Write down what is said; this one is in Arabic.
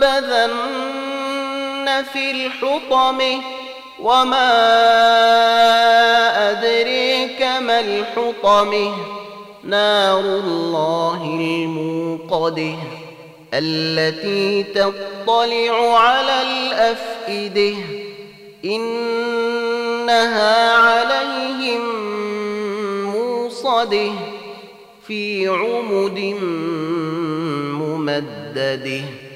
لينبذن في الحطمه وما أدريك ما الحطمه نار الله الموقده التي تطلع على الأفئدة. إنها عليهم موصده في عمد ممدده.